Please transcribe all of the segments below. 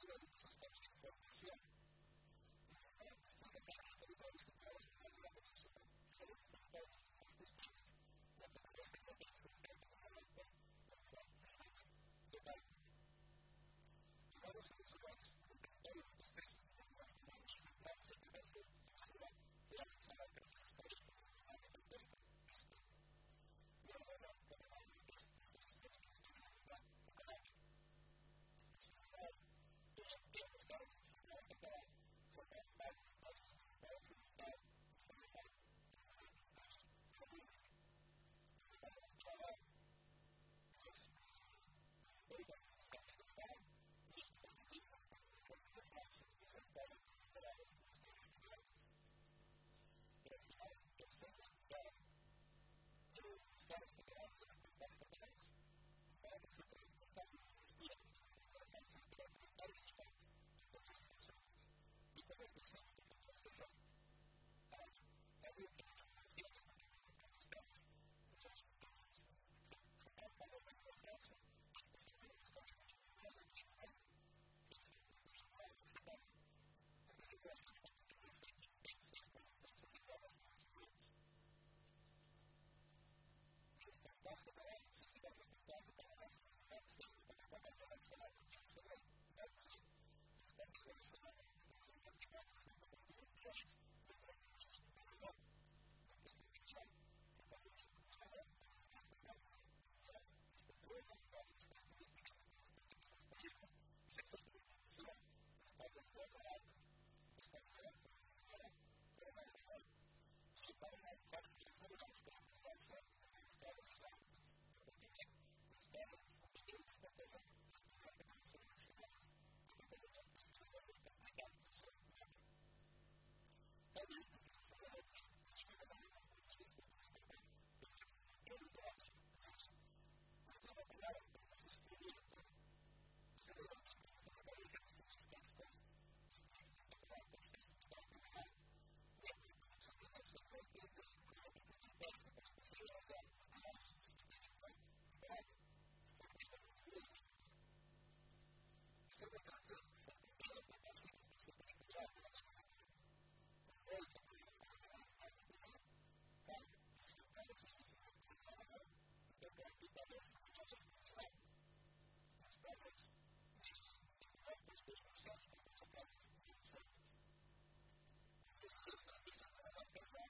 Yeah. Thank you.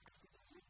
next to you.